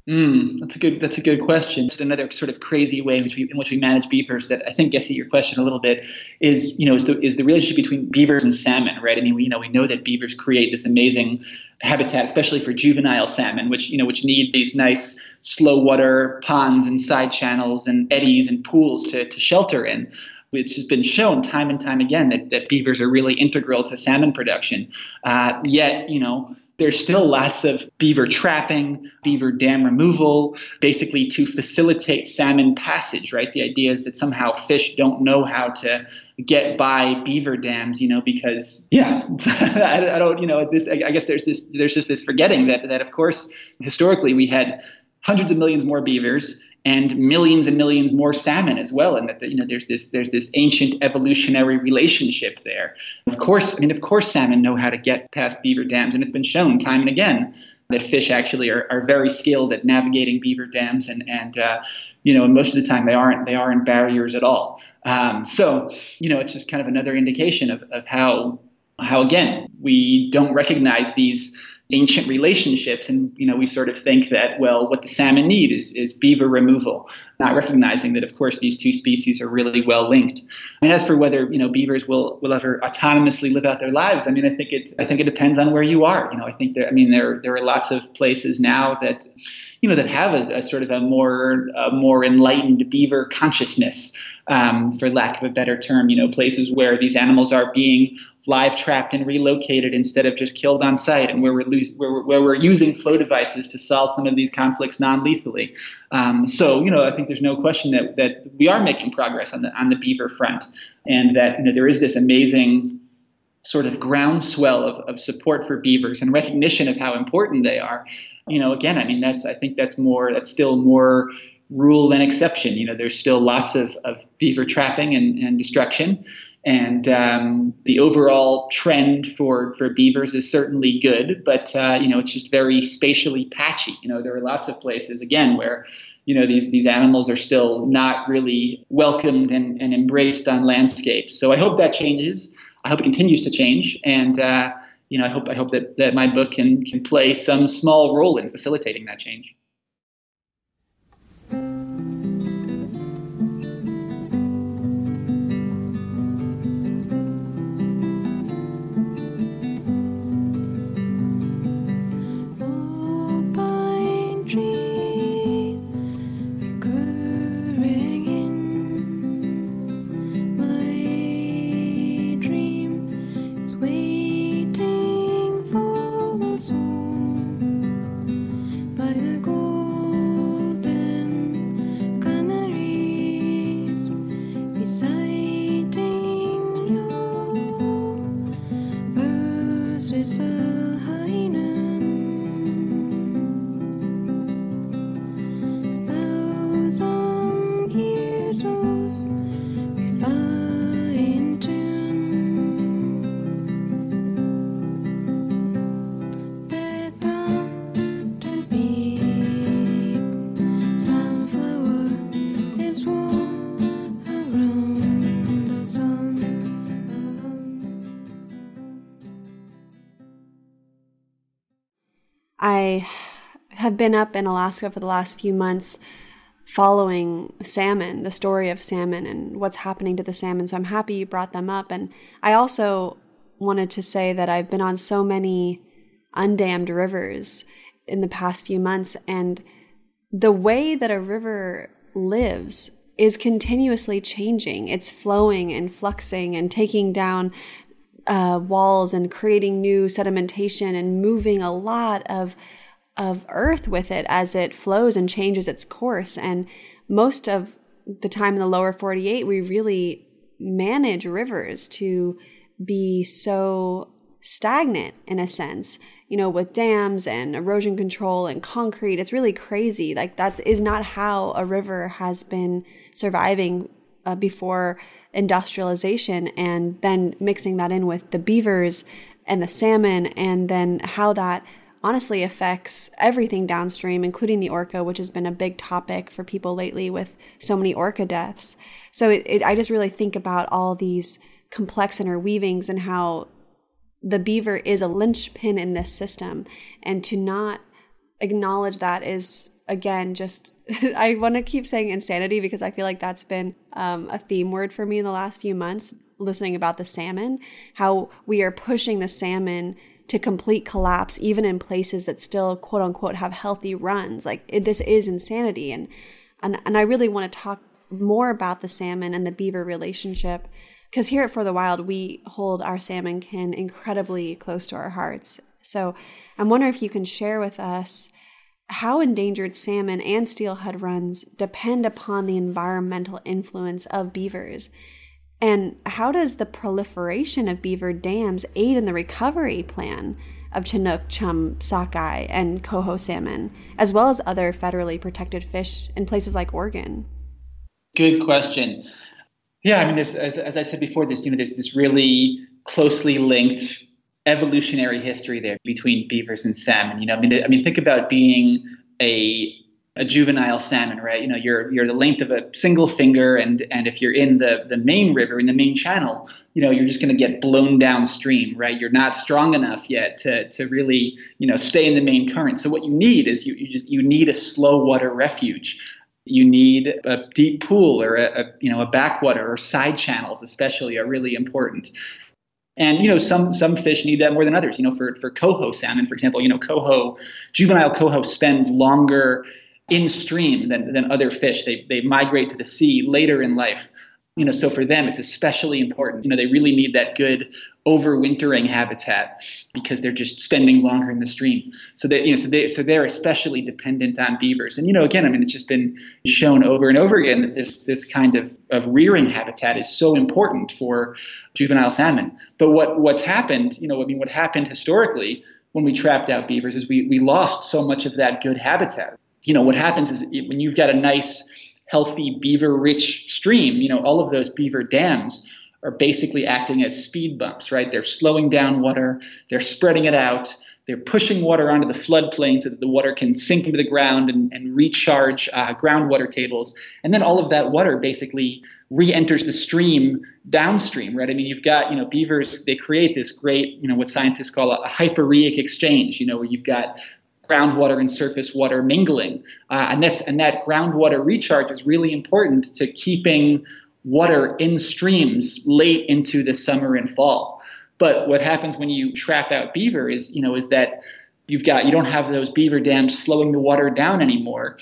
Mm, that's a good. That's a good question. Another sort of crazy way in which we in which we manage beavers that I think gets at your question a little bit is you know is the is the relationship between beavers and salmon, right? I mean, we, you know, we know that beavers create this amazing habitat, especially for juvenile salmon, which you know which need these nice slow water ponds and side channels and eddies and pools to to shelter in. It's has been shown time and time again that, that beavers are really integral to salmon production. Uh, yet, you know, there's still lots of beaver trapping, beaver dam removal, basically to facilitate salmon passage, right? The idea is that somehow fish don't know how to get by beaver dams, you know, because yeah, *laughs* I, don't, you know, this. I guess there's this, there's just this forgetting that that of course historically we had hundreds of millions more beavers and millions and millions more salmon as well. And that you know there's this there's this ancient evolutionary relationship there. Of course, I mean of course salmon know how to get past beaver dams, and it's been shown time and again that fish actually are, are very skilled at navigating beaver dams and and uh, you know most of the time they aren't they aren't barriers at all. Um, so you know it's just kind of another indication of, of how how again we don't recognize these ancient relationships and you know we sort of think that well what the salmon need is, is beaver removal not recognizing that of course these two species are really well linked. And as for whether you know beavers will will ever autonomously live out their lives i mean i think it i think it depends on where you are. You know i think there i mean there there are lots of places now that you know that have a, a sort of a more a more enlightened beaver consciousness um, for lack of a better term, you know, places where these animals are being live trapped and relocated instead of just killed on site, and where we're, lose, where we're, where we're using flow devices to solve some of these conflicts non-lethally. Um, so, you know, I think there's no question that that we are making progress on the on the beaver front, and that you know there is this amazing sort of groundswell of, of support for beavers and recognition of how important they are. You know, again, I mean, that's I think that's more that's still more rule than exception. You know, there's still lots of, of beaver trapping and, and destruction. And um, the overall trend for, for beavers is certainly good, but uh, you know it's just very spatially patchy. You know there are lots of places again where you know these these animals are still not really welcomed and, and embraced on landscapes. So I hope that changes. I hope it continues to change, and uh, you know I hope I hope that, that my book can can play some small role in facilitating that change. Have been up in Alaska for the last few months following salmon, the story of salmon and what's happening to the salmon. So I'm happy you brought them up. And I also wanted to say that I've been on so many undammed rivers in the past few months. And the way that a river lives is continuously changing. It's flowing and fluxing and taking down uh, walls and creating new sedimentation and moving a lot of of earth with it as it flows and changes its course. And most of the time in the lower 48, we really manage rivers to be so stagnant in a sense, you know, with dams and erosion control and concrete. It's really crazy. Like, that is not how a river has been surviving uh, before industrialization and then mixing that in with the beavers and the salmon and then how that honestly affects everything downstream including the orca which has been a big topic for people lately with so many orca deaths. So it, it, i just really think about all these complex interweavings and how the beaver is a linchpin in this system. And to not acknowledge that is again just *laughs* I want to keep saying insanity because I feel like that's been um, a theme word for me in the last few months, listening about the salmon, how we are pushing the salmon to complete collapse, even in places that still, quote unquote, have healthy runs. Like it, this is insanity. And, and, and I really want to talk more about the salmon and the beaver relationship because here at For the Wild, we hold our salmon kin incredibly close to our hearts. So I'm wondering if you can share with us how endangered salmon and steelhead runs depend upon the environmental influence of beavers. And how does the proliferation of beaver dams aid in the recovery plan of Chinook, chum, sockeye, and coho salmon, as well as other federally protected fish in places like Oregon? Good question. Yeah, I mean, as, as I said before, there's you know there's this really closely linked evolutionary history there between beavers and salmon. You know, I mean, I mean, think about being a a juvenile salmon, right? You know, you're you're the length of a single finger, and and if you're in the the main river in the main channel, you know, you're just going to get blown downstream, right? You're not strong enough yet to to really you know stay in the main current. So what you need is you you just you need a slow water refuge. You need a deep pool or a, a you know a backwater or side channels, especially, are really important. And you know, some some fish need that more than others. You know, for for coho salmon, for example, you know, coho juvenile coho spend longer in stream than, than other fish. They they migrate to the sea later in life you know, so for them, it's especially important. You know, they really need that good overwintering habitat because they're just spending longer in the stream. So they, you know, so they, so they're especially dependent on beavers. And you know, again, I mean, it's just been shown over and over again that this this kind of of rearing habitat is so important for juvenile salmon. But what what's happened, you know, I mean, what happened historically when we trapped out beavers is we we lost so much of that good habitat you know, what happens is when you've got a nice, healthy, beaver rich stream, you know, all of those beaver dams are basically acting as speed bumps, right? They're slowing down water, they're spreading it out, they're pushing water onto the floodplain so that the water can sink into the ground and, and recharge uh, groundwater tables. And then all of that water basically re-enters the stream downstream, right? I mean, you've got, you know, beavers, they create this great, you know, what scientists call a, a hyporheic exchange, you know, where you've got groundwater and surface water mingling. Uh, and that's and that groundwater recharge is really important to keeping water in streams late into the summer and fall. But what happens when you trap out beaver is, you know, is that you've got you don't have those beaver dams slowing the water down anymore.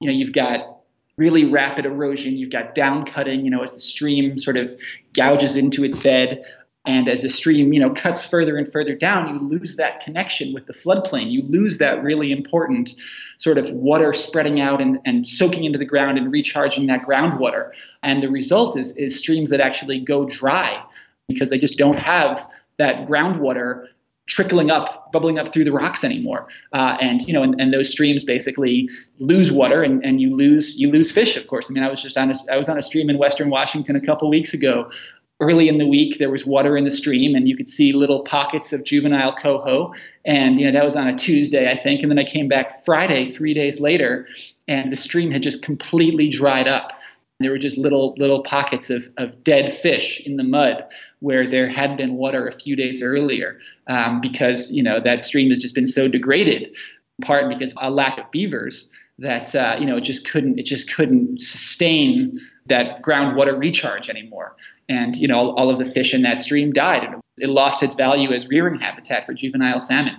You know, you've got really rapid erosion. You've got down cutting, you know, as the stream sort of gouges into its bed. And as the stream, you know, cuts further and further down, you lose that connection with the floodplain. You lose that really important sort of water spreading out and, and soaking into the ground and recharging that groundwater. And the result is, is streams that actually go dry because they just don't have that groundwater trickling up, bubbling up through the rocks anymore. Uh, and you know, and, and, those streams basically lose water, and, and you lose you lose fish. Of course, I mean, I was just on a, I was on a stream in Western Washington a couple weeks ago early in the week there was water in the stream and you could see little pockets of juvenile coho. And you know that was on a tuesday i think. And then i came back friday three days later and the stream had just completely dried up. There were just little little pockets of, of dead fish in the mud where there had been water a few days earlier um, because you know that stream has just been so degraded in part because a lack of beavers that uh, you know it just couldn't it just couldn't sustain that groundwater recharge anymore. And you know all, all of the fish in that stream died and it lost its value as rearing habitat for juvenile salmon.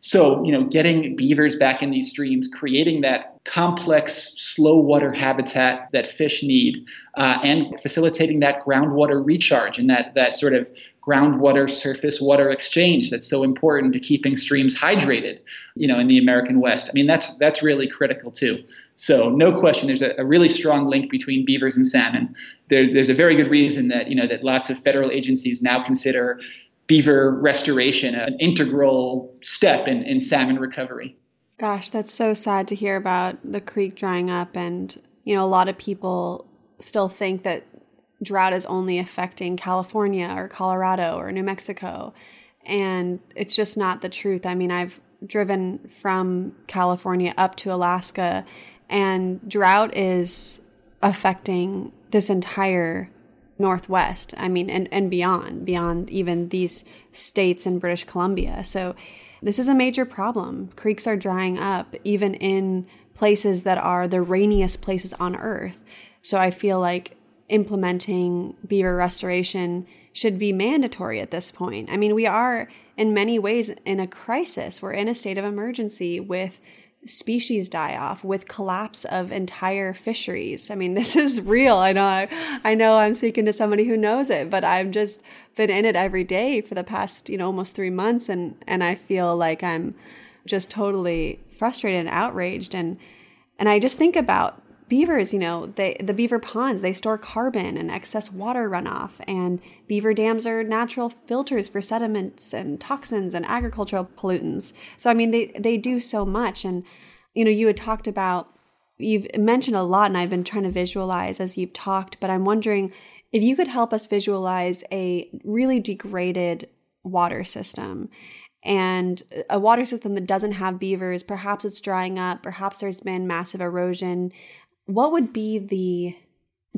So you know getting beavers back in these streams creating that complex slow water habitat that fish need uh, and facilitating that groundwater recharge and that that sort of groundwater surface water exchange that's so important to keeping streams hydrated you know in the american west. I mean that's that's really critical too. So no question there's a, a really strong link between beavers and salmon. There, there's a very good reason that you know that lots of federal agencies now consider beaver restoration an integral step in, in salmon recovery. Gosh that's so sad to hear about the creek drying up and you know a lot of people still think that drought is only affecting California or Colorado or New Mexico. And it's just not the truth. I mean, I've driven from California up to Alaska, and drought is affecting this entire Northwest. I mean, and, and beyond, beyond even these states in British Columbia. So, this is a major problem. Creeks are drying up, even in places that are the rainiest places on earth. So, I feel like implementing beaver restoration should be mandatory at this point. I mean, we are in many ways in a crisis. We're in a state of emergency with species die off, with collapse of entire fisheries. I mean, *laughs* this is real. I know I, I know I'm speaking to somebody who knows it, but I've just been in it every day for the past, you know, almost 3 months and and I feel like I'm just totally frustrated and outraged and and I just think about beavers, you know, they, the beaver ponds, they store carbon and excess water runoff, and beaver dams are natural filters for sediments and toxins and agricultural pollutants. So, I mean, they, they do so much. And, you know, you had talked about, you've mentioned a lot, and I've been trying to visualize as you've talked, but I'm wondering if you could help us visualize a really degraded water system and a water system that doesn't have beavers perhaps it's drying up perhaps there's been massive erosion what would be the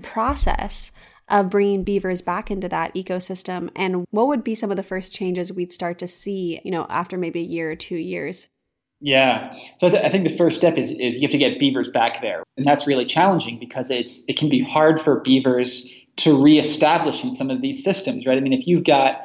process of bringing beavers back into that ecosystem? And what would be some of the first changes we'd start to see you know after maybe a year or two years? Yeah. So I, th- I think the first step is, is you have to get beavers back there. And that's really challenging because it's it can be hard for beavers to reestablish in some of these systems right? I mean if you've got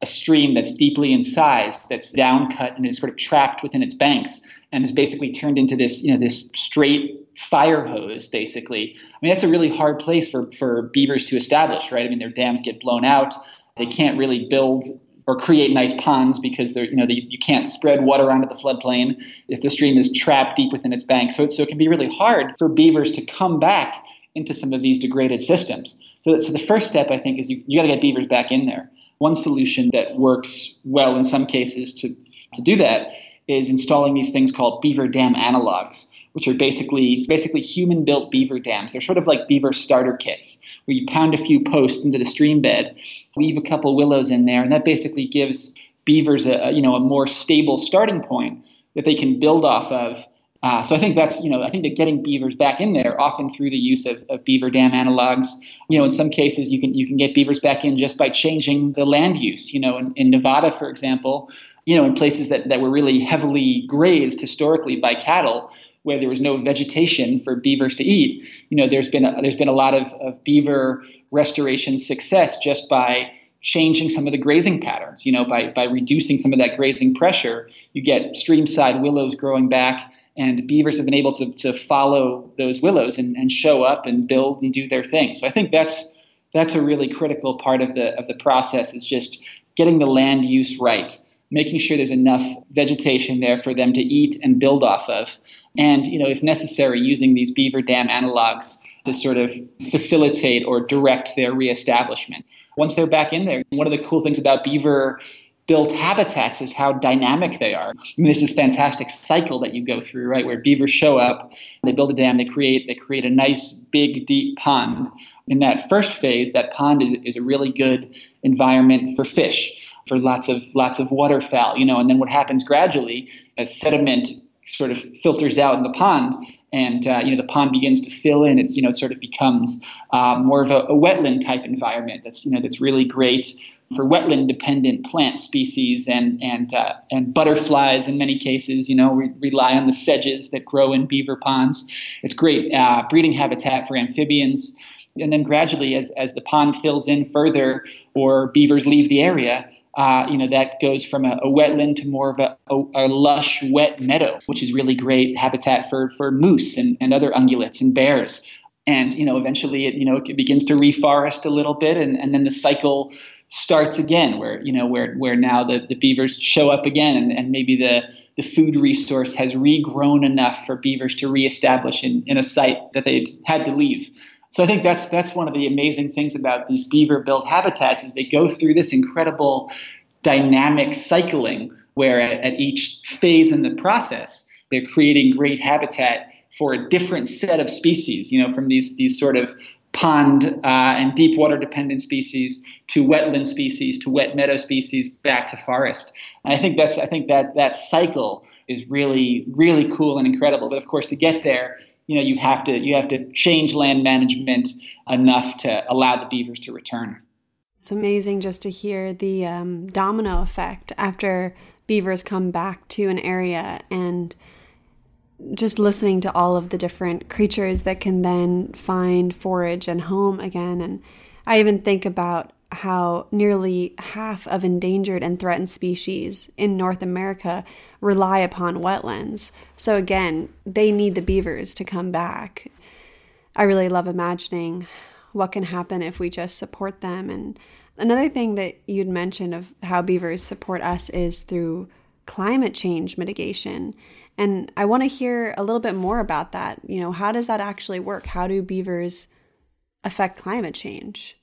a stream that's deeply incised that's downcut and is sort of trapped within its banks and is basically turned into this you know this straight fire hose, basically. I mean, that's a really hard place for, for beavers to establish, right? I mean, their dams get blown out. They can't really build or create nice ponds because they're, you know, they, you can't spread water onto the floodplain if the stream is trapped deep within its bank. So, it, so it can be really hard for beavers to come back into some of these degraded systems. So, so the first step, I think, is you, you got to get beavers back in there. One solution that works well in some cases to, to do that is installing these things called beaver dam analogs which are basically basically human-built beaver dams. They're sort of like beaver starter kits, where you pound a few posts into the stream bed, leave a couple willows in there, and that basically gives beavers a, you know a more stable starting point that they can build off of. Uh, so I think that's you know I think that getting beavers back in there often through the use of, of beaver dam analogs. You know in some cases you can you can get beavers back in just by changing the land use. You know in, in Nevada for example, you know in places that, that were really heavily grazed historically by cattle where there was no vegetation for beavers to eat. You know there's been a, there's been a lot of, of beaver restoration success just by changing some of the grazing patterns. You know, by by reducing some of that grazing pressure, you get streamside willows growing back, and beavers have been able to to follow those willows and, and show up and build and do their thing. So I think that's that's a really critical part of the of the process is just getting the land use right making sure there's enough vegetation there for them to eat and build off of and you know if necessary using these beaver dam analogs to sort of facilitate or direct their reestablishment once they're back in there. One of the cool things about beaver built habitats is how dynamic they are. I mean, there's this fantastic cycle that you go through, right, where beavers show up, they build a dam, they create they create a nice big deep pond. In that first phase, that pond is, is a really good environment for fish, for lots of lots of waterfowl, you know, and then what happens gradually as sediment sort of filters out in the pond, and uh, you know the pond begins to fill in. It's you know it sort of becomes uh, more of a, a, wetland type environment. That's you know that's really great for wetland dependent plant species and and uh, and butterflies in many cases. You know we rely on the sedges that grow in beaver ponds. It's great uh, breeding habitat for amphibians. And then gradually, as, as the pond fills in further, or beavers leave the area, uh, you know, that goes from a, a wetland to more of a, a, a, lush, wet meadow, which is really great habitat for, for moose and, and other ungulates and bears. And, you know, eventually it, you know, it begins to reforest a little bit and, and then the cycle starts again where, you know, where, where now the, the beavers show up again and, and maybe the, the food resource has regrown enough for beavers to reestablish in, in a site that they had to leave. So I think that's that's one of the amazing things about these beaver built habitats is they go through this incredible dynamic cycling where at, at each phase in the process they're creating great habitat for a different set of species, you know, from these these sort of pond uh, and deep water dependent species to wetland species to wet meadow species back to forest. And I think that's I think that that cycle is really really cool and incredible. But of course, to get there, you know you have to you have to change land management enough to allow the beavers to return. It's amazing just to hear the um, domino effect after beavers come back to an area and just listening to all of the different creatures that can then find forage and home again. And I even think about how nearly half of endangered and threatened species in North America rely upon wetlands. So, again, they need the beavers to come back. I really love imagining what can happen if we just support them. And another thing that you'd mentioned of how beavers support us is through climate change mitigation. And I want to hear a little bit more about that. You know, how does that actually work? How do beavers affect climate change?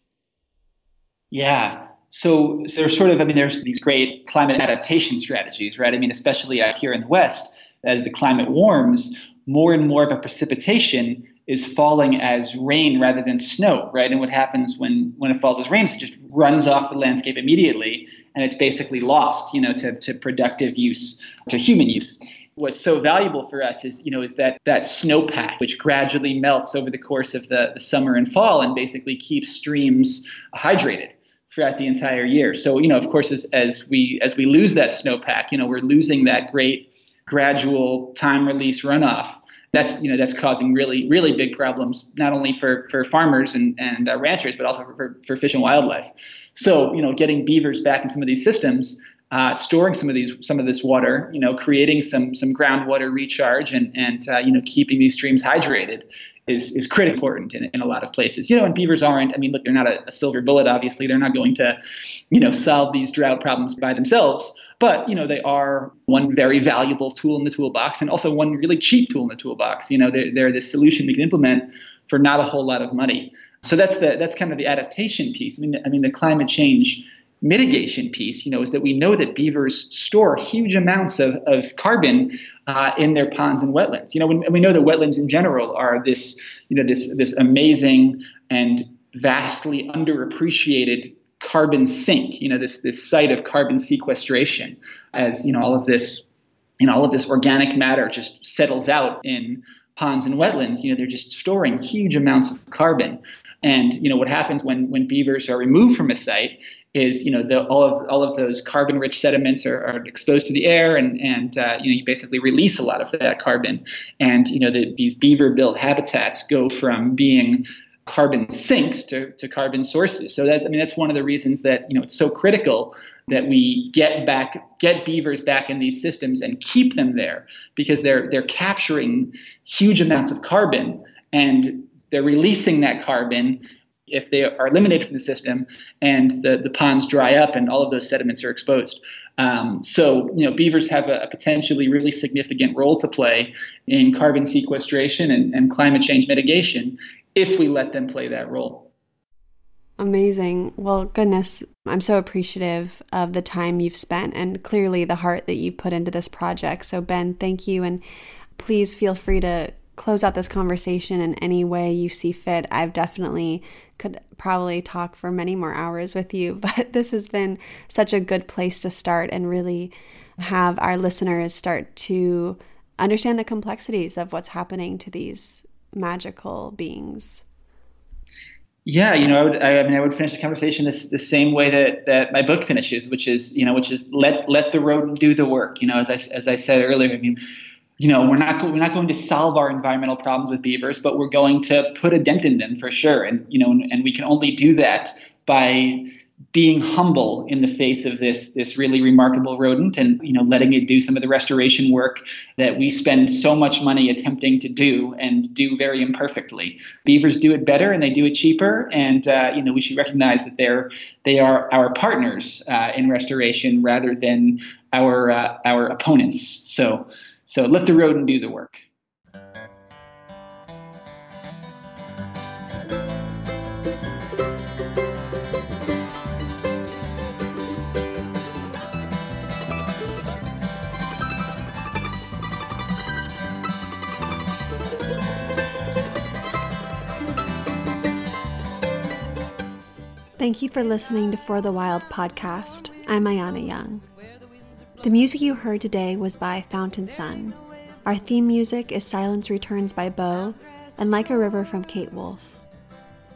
Yeah. So, so there's sort of, I mean, there's these great climate adaptation strategies, right? I mean, especially out here in the West, as the climate warms, more and more of a precipitation is falling as rain rather than snow, right? And what happens when, when it falls as rain is it just runs off the landscape immediately and it's basically lost, you know, to, to productive use, to human use what's so valuable for us is you know is that that snowpack which gradually melts over the course of the, the summer and fall and basically keeps streams hydrated throughout the entire year. So you know of course as, as we as we lose that snowpack you know we're losing that great gradual time release runoff. That's you know that's causing really really big problems not only for for farmers and and uh, ranchers but also for, for fish and wildlife. So you know getting beavers back in some of these systems uh, storing some of these some of this water, you know, creating some some groundwater recharge and and uh, you know keeping these streams hydrated is is critically important in, in a lot of places. You know, and beavers aren't. I mean, look, they're not a, a silver bullet. Obviously, they're not going to, you know, solve these drought problems by themselves. But you know, they are one very valuable tool in the toolbox, and also one really cheap tool in the toolbox. You know, they're, they're the solution we can implement for not a whole lot of money. So that's the that's kind of the adaptation piece. I mean, I mean, the climate change mitigation piece, you know, is that we know that beavers store huge amounts of, of carbon uh, in their ponds and wetlands. You know, we, we know that wetlands in general are this, you know, this this amazing and vastly underappreciated carbon sink. You know, this this site of carbon sequestration, as you know, all of this, you know, all of this organic matter just settles out in ponds and wetlands. You know, they're just storing huge amounts of carbon. And you know what happens when when beavers are removed from a site is you know the, all of all of those carbon rich sediments are, are, exposed to the air and and uh, you know you basically release a lot of that carbon. And you know the, these beaver built habitats go from being carbon sinks to, to carbon sources. So that's i mean that's one of the reasons that you know it's so critical that we get back get beavers back in these systems and keep them there because they're they're capturing huge amounts of carbon and they're releasing that carbon if they are eliminated from the system and the, the ponds dry up and all of those sediments are exposed. Um, so, you know, beavers have a, a, potentially really significant role to play in carbon sequestration and, and climate change mitigation if we let them play that role. Amazing. Well, goodness, I'm so appreciative of the time you've spent and clearly the heart that you've put into this project. So, Ben, thank you. And please feel free to close out this conversation in any way you see fit. I've definitely could probably talk for many more hours with you, *laughs* but this has been such a good place to start and really have our listeners start to understand the complexities of what's happening to these magical beings. Yeah, you know, I would. I, mean, I would finish the conversation this, the same way that, that my book finishes, which is, you know, which is let let the rodent do the work. You know, as I as I said earlier, I mean, you know, we're not we're not going to solve our environmental problems with beavers, but we're going to put a dent in them for sure. And you know, and, and we can only do that by being humble in the face of this this really remarkable rodent and you know letting it do some of the restoration work that we spend so much money attempting to do and do very imperfectly. Beavers do it better and they do it cheaper. And uh, you know we should recognize that they're they are our partners uh, in restoration rather than our uh, our opponents. So so let the rodent do the work. Thank you for listening to For the Wild podcast. I'm Ayana Young. The music you heard today was by Fountain Sun. Our theme music is Silence Returns by Bo and Like a River from Kate Wolf.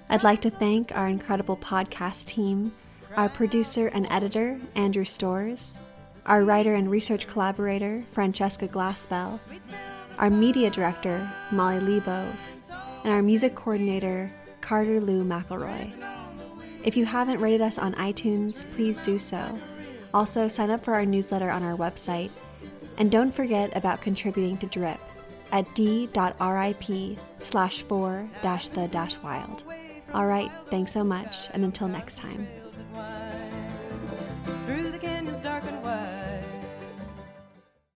I'd like to thank our incredible podcast team, our producer and editor, Andrew Stores, our writer and research collaborator, Francesca Glassbell, our media director, Molly Lebove, and our music coordinator, Carter Lou McElroy. If you haven't rated us on iTunes, please do so. Also, sign up for our newsletter on our website. And don't forget about contributing to DRIP at d.rip slash 4 dash the dash wild. All right, thanks so much, and until next time.